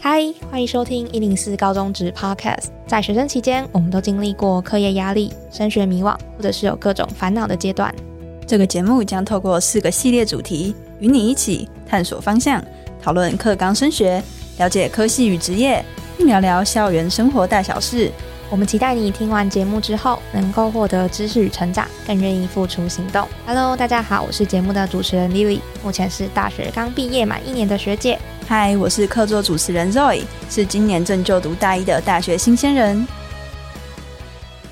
嗨，欢迎收听一零四高中职 Podcast。在学生期间，我们都经历过课业压力、升学迷惘，或者是有各种烦恼的阶段。这个节目将透过四个系列主题，与你一起探索方向，讨论课纲升学，了解科系与职业，并聊聊校园生活大小事。我们期待你听完节目之后，能够获得知识与成长，更愿意付出行动。Hello，大家好，我是节目的主持人 Lily，目前是大学刚毕业满一年的学姐。嗨，我是客座主持人 Zoe，是今年正就读大一的大学新鲜人。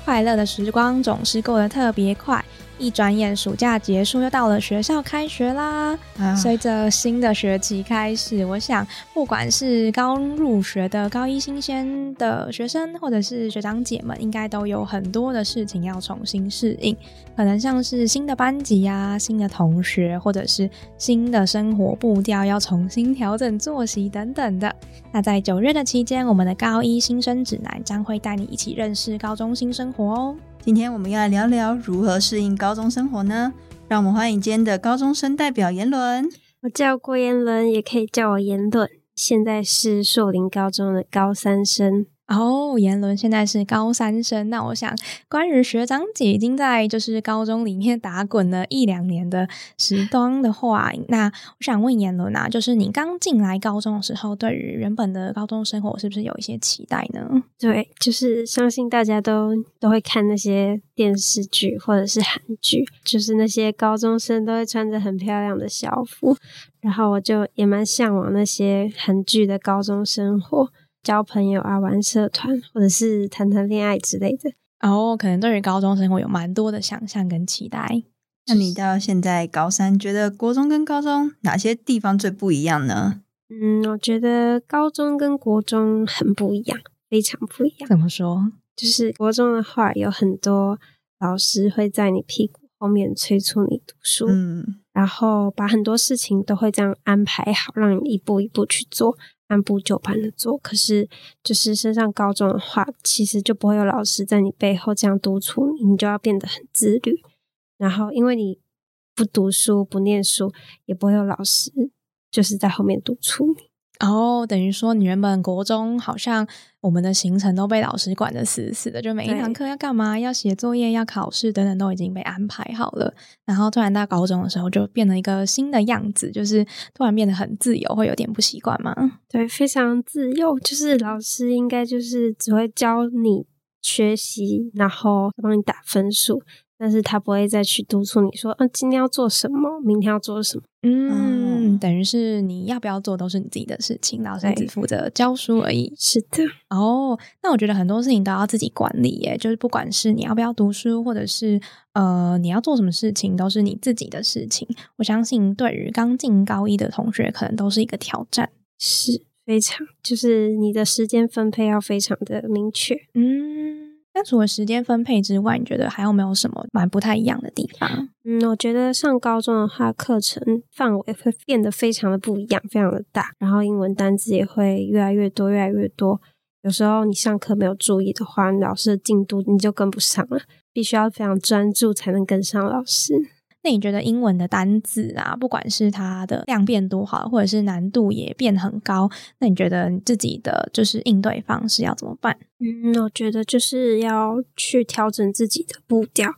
快乐的时光总是过得特别快。一转眼，暑假结束，又到了学校开学啦。随着新的学期开始，我想，不管是刚入学的高一新鲜的学生，或者是学长姐们，应该都有很多的事情要重新适应。可能像是新的班级呀、新的同学，或者是新的生活步调，要重新调整作息等等的。那在九月的期间，我们的高一新生指南将会带你一起认识高中新生活哦。今天我们要来聊聊如何适应高中生活呢？让我们欢迎今天的高中生代表言伦。我叫郭言伦，也可以叫我言伦。现在是硕林高中的高三生。哦，言伦现在是高三生。那我想，关于学长姐已经在就是高中里面打滚了一两年的时光的话，那我想问言伦啊，就是你刚进来高中的时候，对于原本的高中生活是不是有一些期待呢？对，就是相信大家都都会看那些电视剧或者是韩剧，就是那些高中生都会穿着很漂亮的校服，然后我就也蛮向往那些韩剧的高中生活。交朋友啊，玩社团，或者是谈谈恋爱之类的。哦，可能对于高中生活有蛮多的想象跟期待。那你到现在高三，觉得国中跟高中哪些地方最不一样呢？嗯，我觉得高中跟国中很不一样，非常不一样。怎么说？就是国中的话，有很多老师会在你屁股后面催促你读书，嗯，然后把很多事情都会这样安排好，让你一步一步去做。按部就班的做，可是就是升上高中的话，其实就不会有老师在你背后这样督促你，你就要变得很自律。然后，因为你不读书、不念书，也不会有老师就是在后面督促你。哦，等于说你原本国中好像我们的行程都被老师管得死死的，就每一堂课要干嘛，要写作业、要考试等等都已经被安排好了。然后突然到高中的时候，就变了一个新的样子，就是突然变得很自由，会有点不习惯吗？对，非常自由，就是老师应该就是只会教你学习，然后帮你打分数。但是他不会再去督促你说，嗯，今天要做什么，明天要做什么。嗯，等于是你要不要做都是你自己的事情，老师只负责教书而已。是的。哦，那我觉得很多事情都要自己管理耶，就是不管是你要不要读书，或者是呃你要做什么事情，都是你自己的事情。我相信对于刚进高一的同学，可能都是一个挑战，是非常，就是你的时间分配要非常的明确。嗯。那除了时间分配之外，你觉得还有没有什么蛮不太一样的地方？嗯，我觉得上高中的话，课程范围会变得非常的不一样，非常的大，然后英文单词也会越来越多，越来越多。有时候你上课没有注意的话，老师的进度你就跟不上了，必须要非常专注才能跟上老师。那你觉得英文的单字啊，不管是它的量变多好，或者是难度也变很高，那你觉得你自己的就是应对方式要怎么办？嗯，我觉得就是要去调整自己的步调，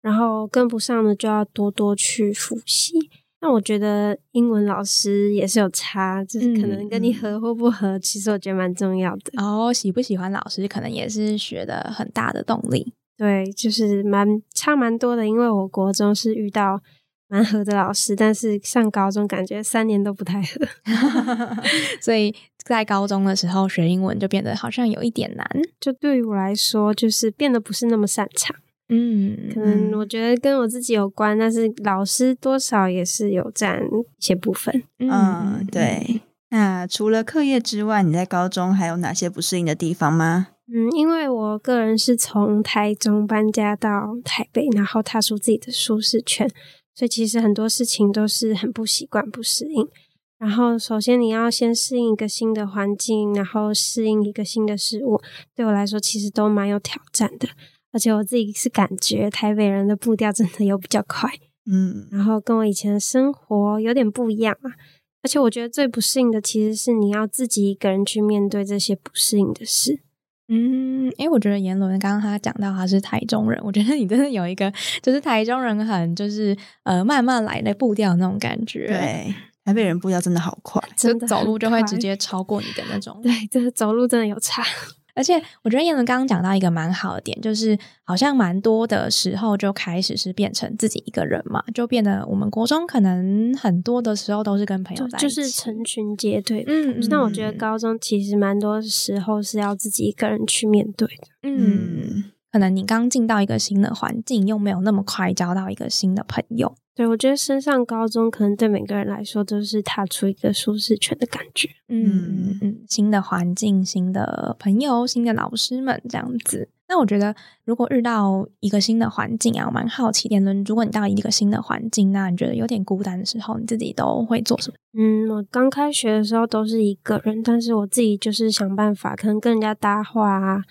然后跟不上的就要多多去复习。那我觉得英文老师也是有差，就是可能跟你合或不合，其实我觉得蛮重要的。哦，喜不喜欢老师，可能也是学的很大的动力。对，就是蛮差蛮多的，因为我国中是遇到蛮合的老师，但是上高中感觉三年都不太合，所以在高中的时候学英文就变得好像有一点难。就对于我来说，就是变得不是那么擅长。嗯，可能我觉得跟我自己有关，但是老师多少也是有占一些部分。嗯，对。那除了课业之外，你在高中还有哪些不适应的地方吗？嗯，因为我个人是从台中搬家到台北，然后踏出自己的舒适圈，所以其实很多事情都是很不习惯、不适应。然后，首先你要先适应一个新的环境，然后适应一个新的事物，对我来说其实都蛮有挑战的。而且我自己是感觉台北人的步调真的有比较快，嗯，然后跟我以前的生活有点不一样啊。而且我觉得最不适应的其实是你要自己一个人去面对这些不适应的事。嗯，因为我觉得言伦刚刚他讲到他是台中人，我觉得你真的有一个就是台中人很就是呃慢慢来的步调那种感觉。对，台北人步调真的好快，真的走路就会直接超过你的那种。对，就是走路真的有差。而且我觉得燕伦刚刚讲到一个蛮好的点，就是好像蛮多的时候就开始是变成自己一个人嘛，就变得我们国中可能很多的时候都是跟朋友在一起，就是成群结队。嗯，那我觉得高中其实蛮多时候是要自己一个人去面对的。嗯，可能你刚进到一个新的环境，又没有那么快交到一个新的朋友。对，我觉得升上高中可能对每个人来说都是踏出一个舒适圈的感觉。嗯嗯嗯，新的环境、新的朋友、新的老师们这样子。那我觉得，如果遇到一个新的环境啊，我蛮好奇，点论，如果你到一个新的环境，那你觉得有点孤单的时候，你自己都会做什么？嗯，我刚开学的时候都是一个人，但是我自己就是想办法，可能跟人家搭话啊，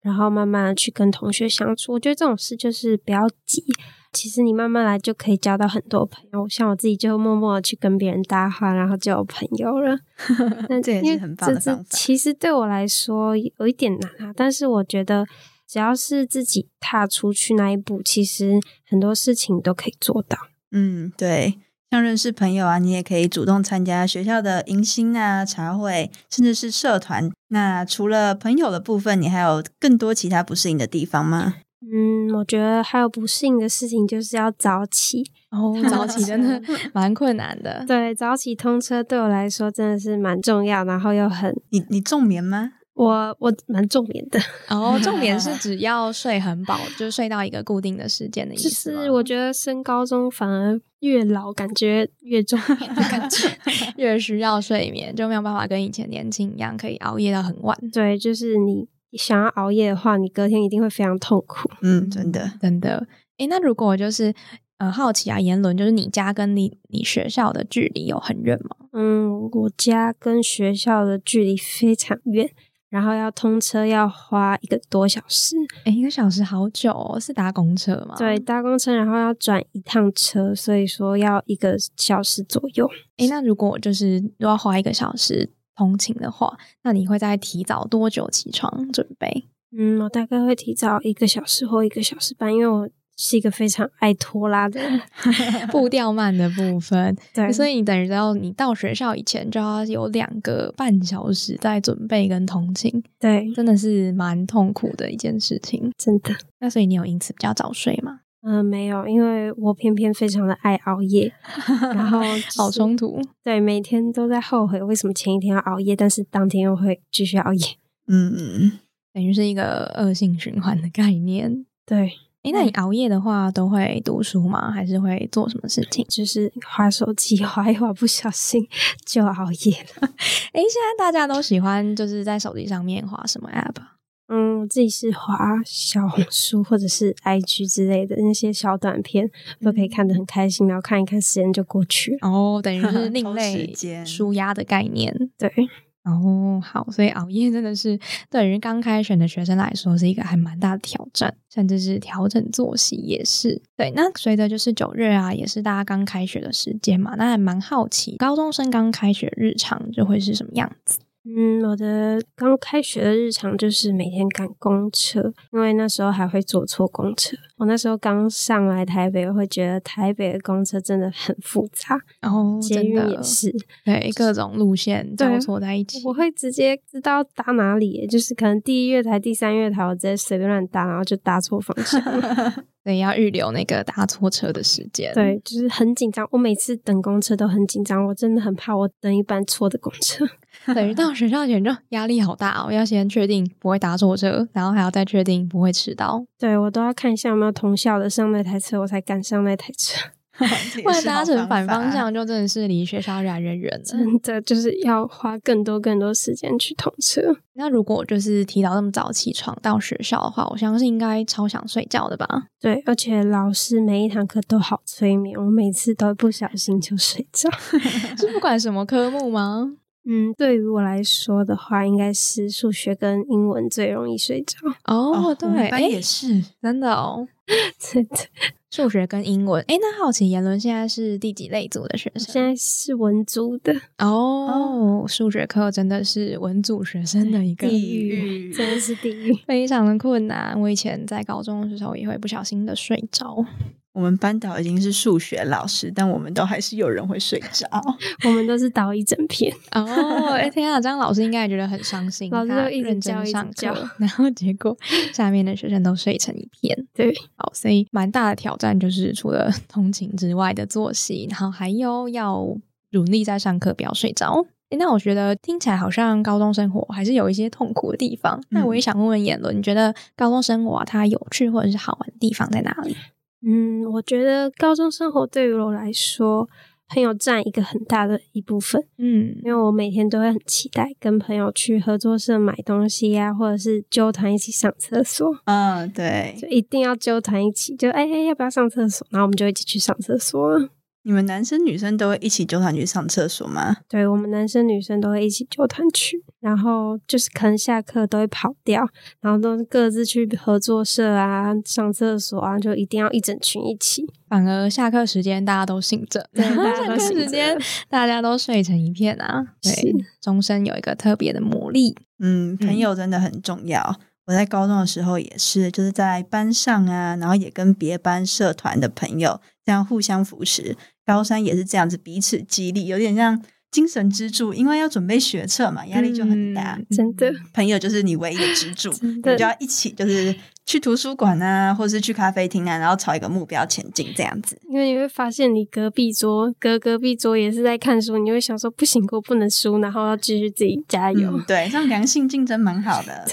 然后慢慢去跟同学相处。我觉得这种事就是不要急。其实你慢慢来就可以交到很多朋友，像我自己就默默的去跟别人搭话，然后就有朋友了。那这也是很棒的方法。其实对我来说有一点难啊，但是我觉得只要是自己踏出去那一步，其实很多事情都可以做到。嗯，对，像认识朋友啊，你也可以主动参加学校的迎新啊、茶会，甚至是社团。那除了朋友的部分，你还有更多其他不适应的地方吗？嗯，我觉得还有不适应的事情，就是要早起哦。早起真的 蛮困难的。对，早起通车对我来说真的是蛮重要，然后又很……你你重眠吗？我我蛮重眠的。哦，重眠是 只要睡很饱，就是睡到一个固定的时间的意思就是我觉得升高中反而越老，感觉越重 眠的感觉，越需要睡眠，就没有办法跟以前年轻一样，可以熬夜到很晚。对，就是你。想要熬夜的话，你隔天一定会非常痛苦。嗯，真的，真的。诶，那如果就是呃好奇啊，言伦，就是你家跟你你学校的距离有很远吗？嗯，我家跟学校的距离非常远，然后要通车要花一个多小时。诶，一个小时好久哦，是搭公车吗？对，搭公车，然后要转一趟车，所以说要一个小时左右。诶，那如果就是要花一个小时。通勤的话，那你会在提早多久起床准备？嗯，我大概会提早一个小时或一个小时半，因为我是一个非常爱拖拉的人，步调慢的部分。对，所以你等于要你到学校以前就要有两个半小时在准备跟通勤。对，真的是蛮痛苦的一件事情，真的。那所以你有因此比较早睡吗？嗯，没有，因为我偏偏非常的爱熬夜，然后好冲突。对，每天都在后悔为什么前一天要熬夜，但是当天又会继续熬夜。嗯嗯，等于是一个恶性循环的概念。对，哎，那你熬夜的话都会读书吗？还是会做什么事情？就是划手机，划一划不小心就熬夜了。哎，现在大家都喜欢就是在手机上面划什么 app？嗯，我自己是滑小红书或者是 IG 之类的那些小短片，都可以看得很开心，然后看一看时间就过去了。哦，等于是 另类舒压的概念。对，哦，好，所以熬夜真的是对于刚开学的学生来说是一个还蛮大的挑战，甚至是调整作息也是。对，那随着就是九月啊，也是大家刚开学的时间嘛，那还蛮好奇高中生刚开学日常就会是什么样子。嗯，我的刚开学的日常就是每天赶公车，因为那时候还会坐错公车。我那时候刚上来台北，会觉得台北的公车真的很复杂，然后捷运也是，对各种路线交错在一起。我会直接知道搭哪里，就是可能第一月台、第三月台，我直接随便乱搭，然后就搭错方向。对，要预留那个搭错车的时间。对，就是很紧张。我每次等公车都很紧张，我真的很怕我等一班错的公车。等于到学校前就压力好大，哦要先确定不会搭错车，然后还要再确定不会迟到。对我都要看一下有没有同校的上那台车，我才敢上那台车。不然搭成反方向，就真的是离学校越来越远了。真的就是要花更多更多时间去通车。那如果就是提早那么早起床到学校的话，我相信应该超想睡觉的吧？对，而且老师每一堂课都好催眠，我每次都不小心就睡着。是不管什么科目吗？嗯，对于我来说的话，应该是数学跟英文最容易睡着。哦，对，班也是真的哦。对对，数学跟英文。哎，那好奇言伦现在是第几类组的学生？现在是文组的哦。数学课真的是文组学生的一个地狱，真的是地狱，非常的困难。我以前在高中的时候也会不小心的睡着。我们班导已经是数学老师，但我们都还是有人会睡着。我们都是导一整片哦。哎天啊，这样老师应该也觉得很伤心。老师就一直教上课，然后结果下面的学生都睡成一片。对，好，所以蛮大的挑战就是除了通勤之外的作息，然后还有要努力在上课不要睡着。那我觉得听起来好像高中生活还是有一些痛苦的地方。那我也想问问言伦，你觉得高中生活它有趣或者是好玩的地方在哪里？嗯，我觉得高中生活对于我来说，朋友占一个很大的一部分。嗯，因为我每天都会很期待跟朋友去合作社买东西呀，或者是纠团一起上厕所。嗯，对，就一定要纠团一起，就哎哎，要不要上厕所？然后我们就一起去上厕所。你们男生女生都会一起纠团去上厕所吗？对，我们男生女生都会一起纠团去，然后就是可能下课都会跑掉，然后都各自去合作社啊、上厕所啊，就一定要一整群一起。反而下课时间大家都醒着，对，下课时间 大家都睡成一片啊。对，终身有一个特别的魔力。嗯，朋友真的很重要。我在高中的时候也是，就是在班上啊，然后也跟别班社团的朋友这样互相扶持。高三也是这样子，彼此激励，有点像精神支柱。因为要准备学测嘛，压力就很大。真的，朋友就是你唯一的支柱，你就要一起，就是去图书馆啊，或是去咖啡厅啊，然后朝一个目标前进，这样子。因为你会发现，你隔壁桌隔隔壁桌也是在看书，你会想说不行，我不能输，然后要继续自己加油。对，这样良性竞争蛮好的。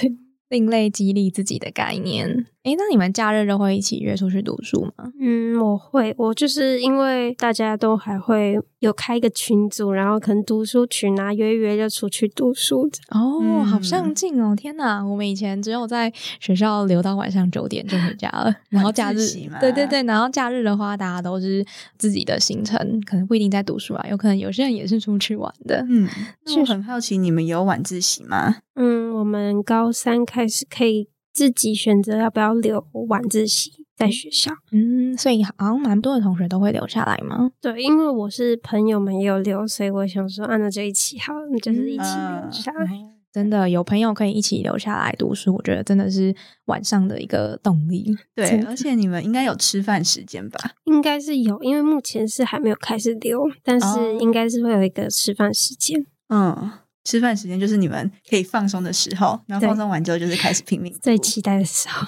另类激励自己的概念。哎，那你们假日都会一起约出去读书吗？嗯，我会。我就是因为大家都还会有开一个群组，然后可能读书群啊，约一约就出去读书。哦，好上进哦！天哪，我们以前只有在学校留到晚上九点就回家了。然后假日，对对对，然后假日的话，大家都是自己的行程，可能不一定在读书啊，有可能有些人也是出去玩的。嗯，那我很好奇，你们有晚自习吗？嗯，我们高三开始可以。自己选择要不要留晚自习在学校，嗯，所以好像蛮多的同学都会留下来吗？对，因为我是朋友们也有留，所以我想说，啊，那就一起好，就是一起留下来。真的有朋友可以一起留下来读书，我觉得真的是晚上的一个动力。对，而且你们应该有吃饭时间吧？应该是有，因为目前是还没有开始留，但是应该是会有一个吃饭时间。嗯。吃饭时间就是你们可以放松的时候，然后放松完之后就是开始拼命。最期待的时候，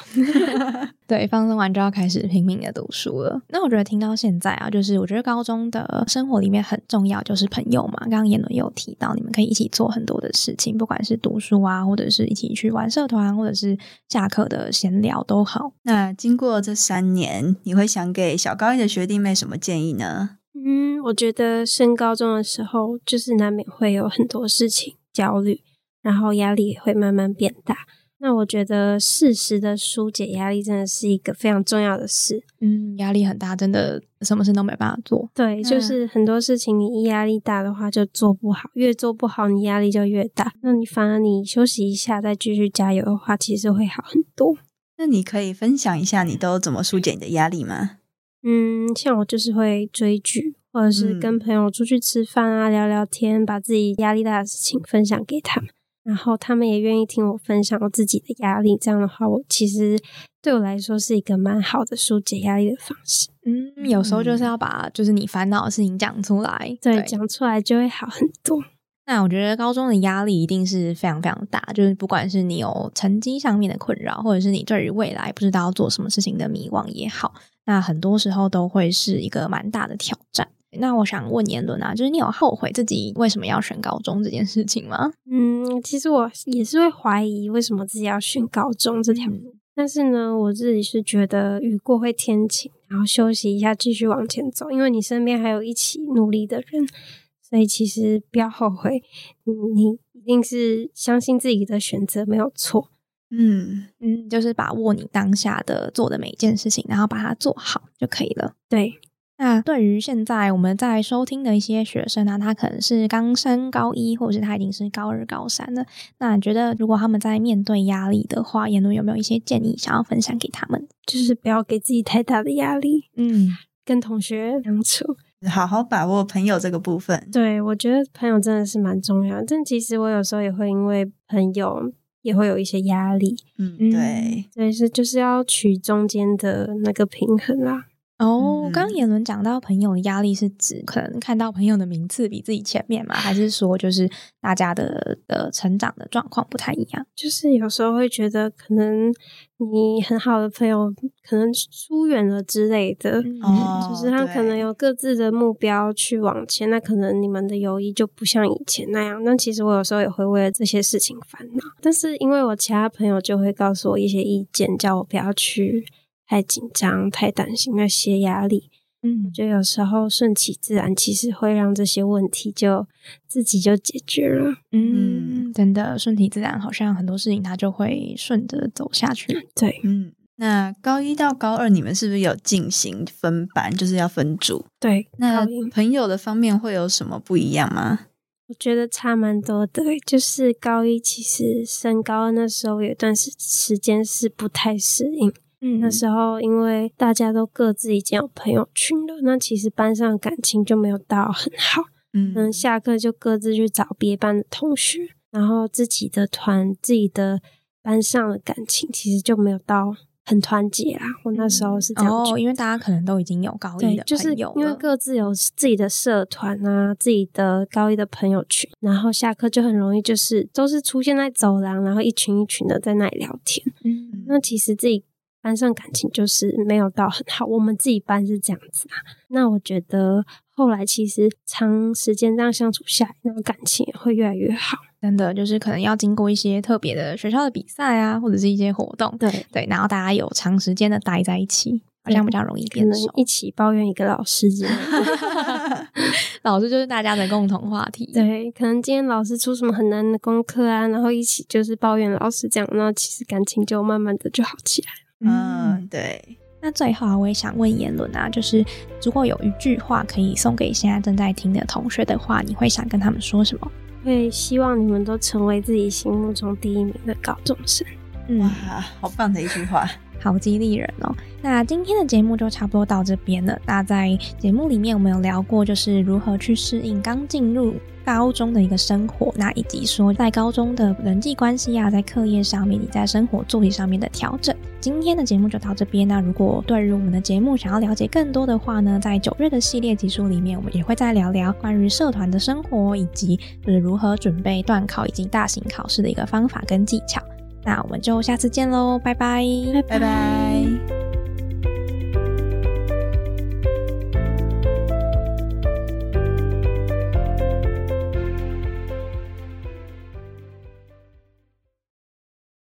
对，放松完就要开始拼命的读书了。那我觉得听到现在啊，就是我觉得高中的生活里面很重要，就是朋友嘛。刚刚言伦有提到，你们可以一起做很多的事情，不管是读书啊，或者是一起去玩社团，或者是下课的闲聊都好。那经过这三年，你会想给小高一的学弟妹什么建议呢？嗯，我觉得升高中的时候，就是难免会有很多事情焦虑，然后压力也会慢慢变大。那我觉得适时的疏解压力，真的是一个非常重要的事。嗯，压力很大，真的什么事都没办法做。对，就是很多事情你一压力大的话就做不好，越做不好你压力就越大。那你反而你休息一下，再继续加油的话，其实会好很多。那你可以分享一下你都怎么疏解你的压力吗？嗯，像我就是会追剧，或者是跟朋友出去吃饭啊，聊聊天，把自己压力大的事情分享给他们，然后他们也愿意听我分享我自己的压力。这样的话，我其实对我来说是一个蛮好的疏解压力的方式。嗯，有时候就是要把就是你烦恼的事情讲出来，对，讲出来就会好很多。那我觉得高中的压力一定是非常非常大，就是不管是你有成绩上面的困扰，或者是你对于未来不知道要做什么事情的迷惘也好。那很多时候都会是一个蛮大的挑战。那我想问言伦啊，就是你有后悔自己为什么要选高中这件事情吗？嗯，其实我也是会怀疑为什么自己要选高中这条路。但是呢，我自己是觉得雨过会天晴，然后休息一下，继续往前走。因为你身边还有一起努力的人，所以其实不要后悔。你一定是相信自己的选择没有错。嗯嗯，就是把握你当下的做的每一件事情，然后把它做好就可以了。对，那对于现在我们在收听的一些学生呢，他可能是刚升高一，或者是他已经是高二、高三了。那你觉得，如果他们在面对压力的话，言论有没有一些建议想要分享给他们？就是不要给自己太大的压力，嗯，跟同学相处，好好把握朋友这个部分。对，我觉得朋友真的是蛮重要。但其实我有时候也会因为朋友也会有一些压力，嗯，对，所以是就是要取中间的那个平衡啦。哦，刚刚言伦讲到朋友的压力是指可能看到朋友的名次比自己前面嘛，还是说就是大家的的成长的状况不太一样？就是有时候会觉得可能你很好的朋友可能疏远了之类的，哦，就是他可能有各自的目标去往前，那可能你们的友谊就不像以前那样。那其实我有时候也会为了这些事情烦恼，但是因为我其他朋友就会告诉我一些意见，叫我不要去。太紧张、太担心那些压力，嗯，我觉得有时候顺其自然，其实会让这些问题就自己就解决了。嗯，真的顺其自然，好像很多事情它就会顺着走下去。对，嗯，那高一到高二你们是不是有进行分班，就是要分组？对，那朋友的方面会有什么不一样吗？我觉得差蛮多的，就是高一其实升高二那时候有一段时时间是不太适应。嗯，那时候因为大家都各自已经有朋友群了，那其实班上感情就没有到很好。嗯，下课就各自去找别班的同学，然后自己的团、自己的班上的感情其实就没有到很团结啦。我那时候是这样，哦，因为大家可能都已经有高一的就是，因为各自有自己的社团啊，自己的高一的朋友群，然后下课就很容易就是都是出现在走廊，然后一群一群的在那里聊天。嗯，那其实自己。班上感情就是没有到很好，我们自己班是这样子啊。那我觉得后来其实长时间这样相处下来，那个感情也会越来越好。真的就是可能要经过一些特别的学校的比赛啊，或者是一些活动，对对，然后大家有长时间的待在一起，好像比较容易变熟。一起抱怨一个老师之类的，老师就是大家的共同话题。对，可能今天老师出什么很难的功课啊，然后一起就是抱怨老师这样，然后其实感情就慢慢的就好起来了。嗯，对。那最后啊，我也想问言伦啊，就是如果有一句话可以送给现在正在听的同学的话，你会想跟他们说什么？会希望你们都成为自己心目中第一名的高中生。哇，好棒的一句话，好激励人哦。那今天的节目就差不多到这边了。那在节目里面，我们有聊过，就是如何去适应刚进入。高中的一个生活，那以及说在高中的人际关系啊，在课业上面，你在生活作息上面的调整。今天的节目就到这边。那如果对于我们的节目想要了解更多的话呢，在九月的系列集数里面，我们也会再聊聊关于社团的生活，以及就是如何准备段考以及大型考试的一个方法跟技巧。那我们就下次见喽，拜拜，拜拜。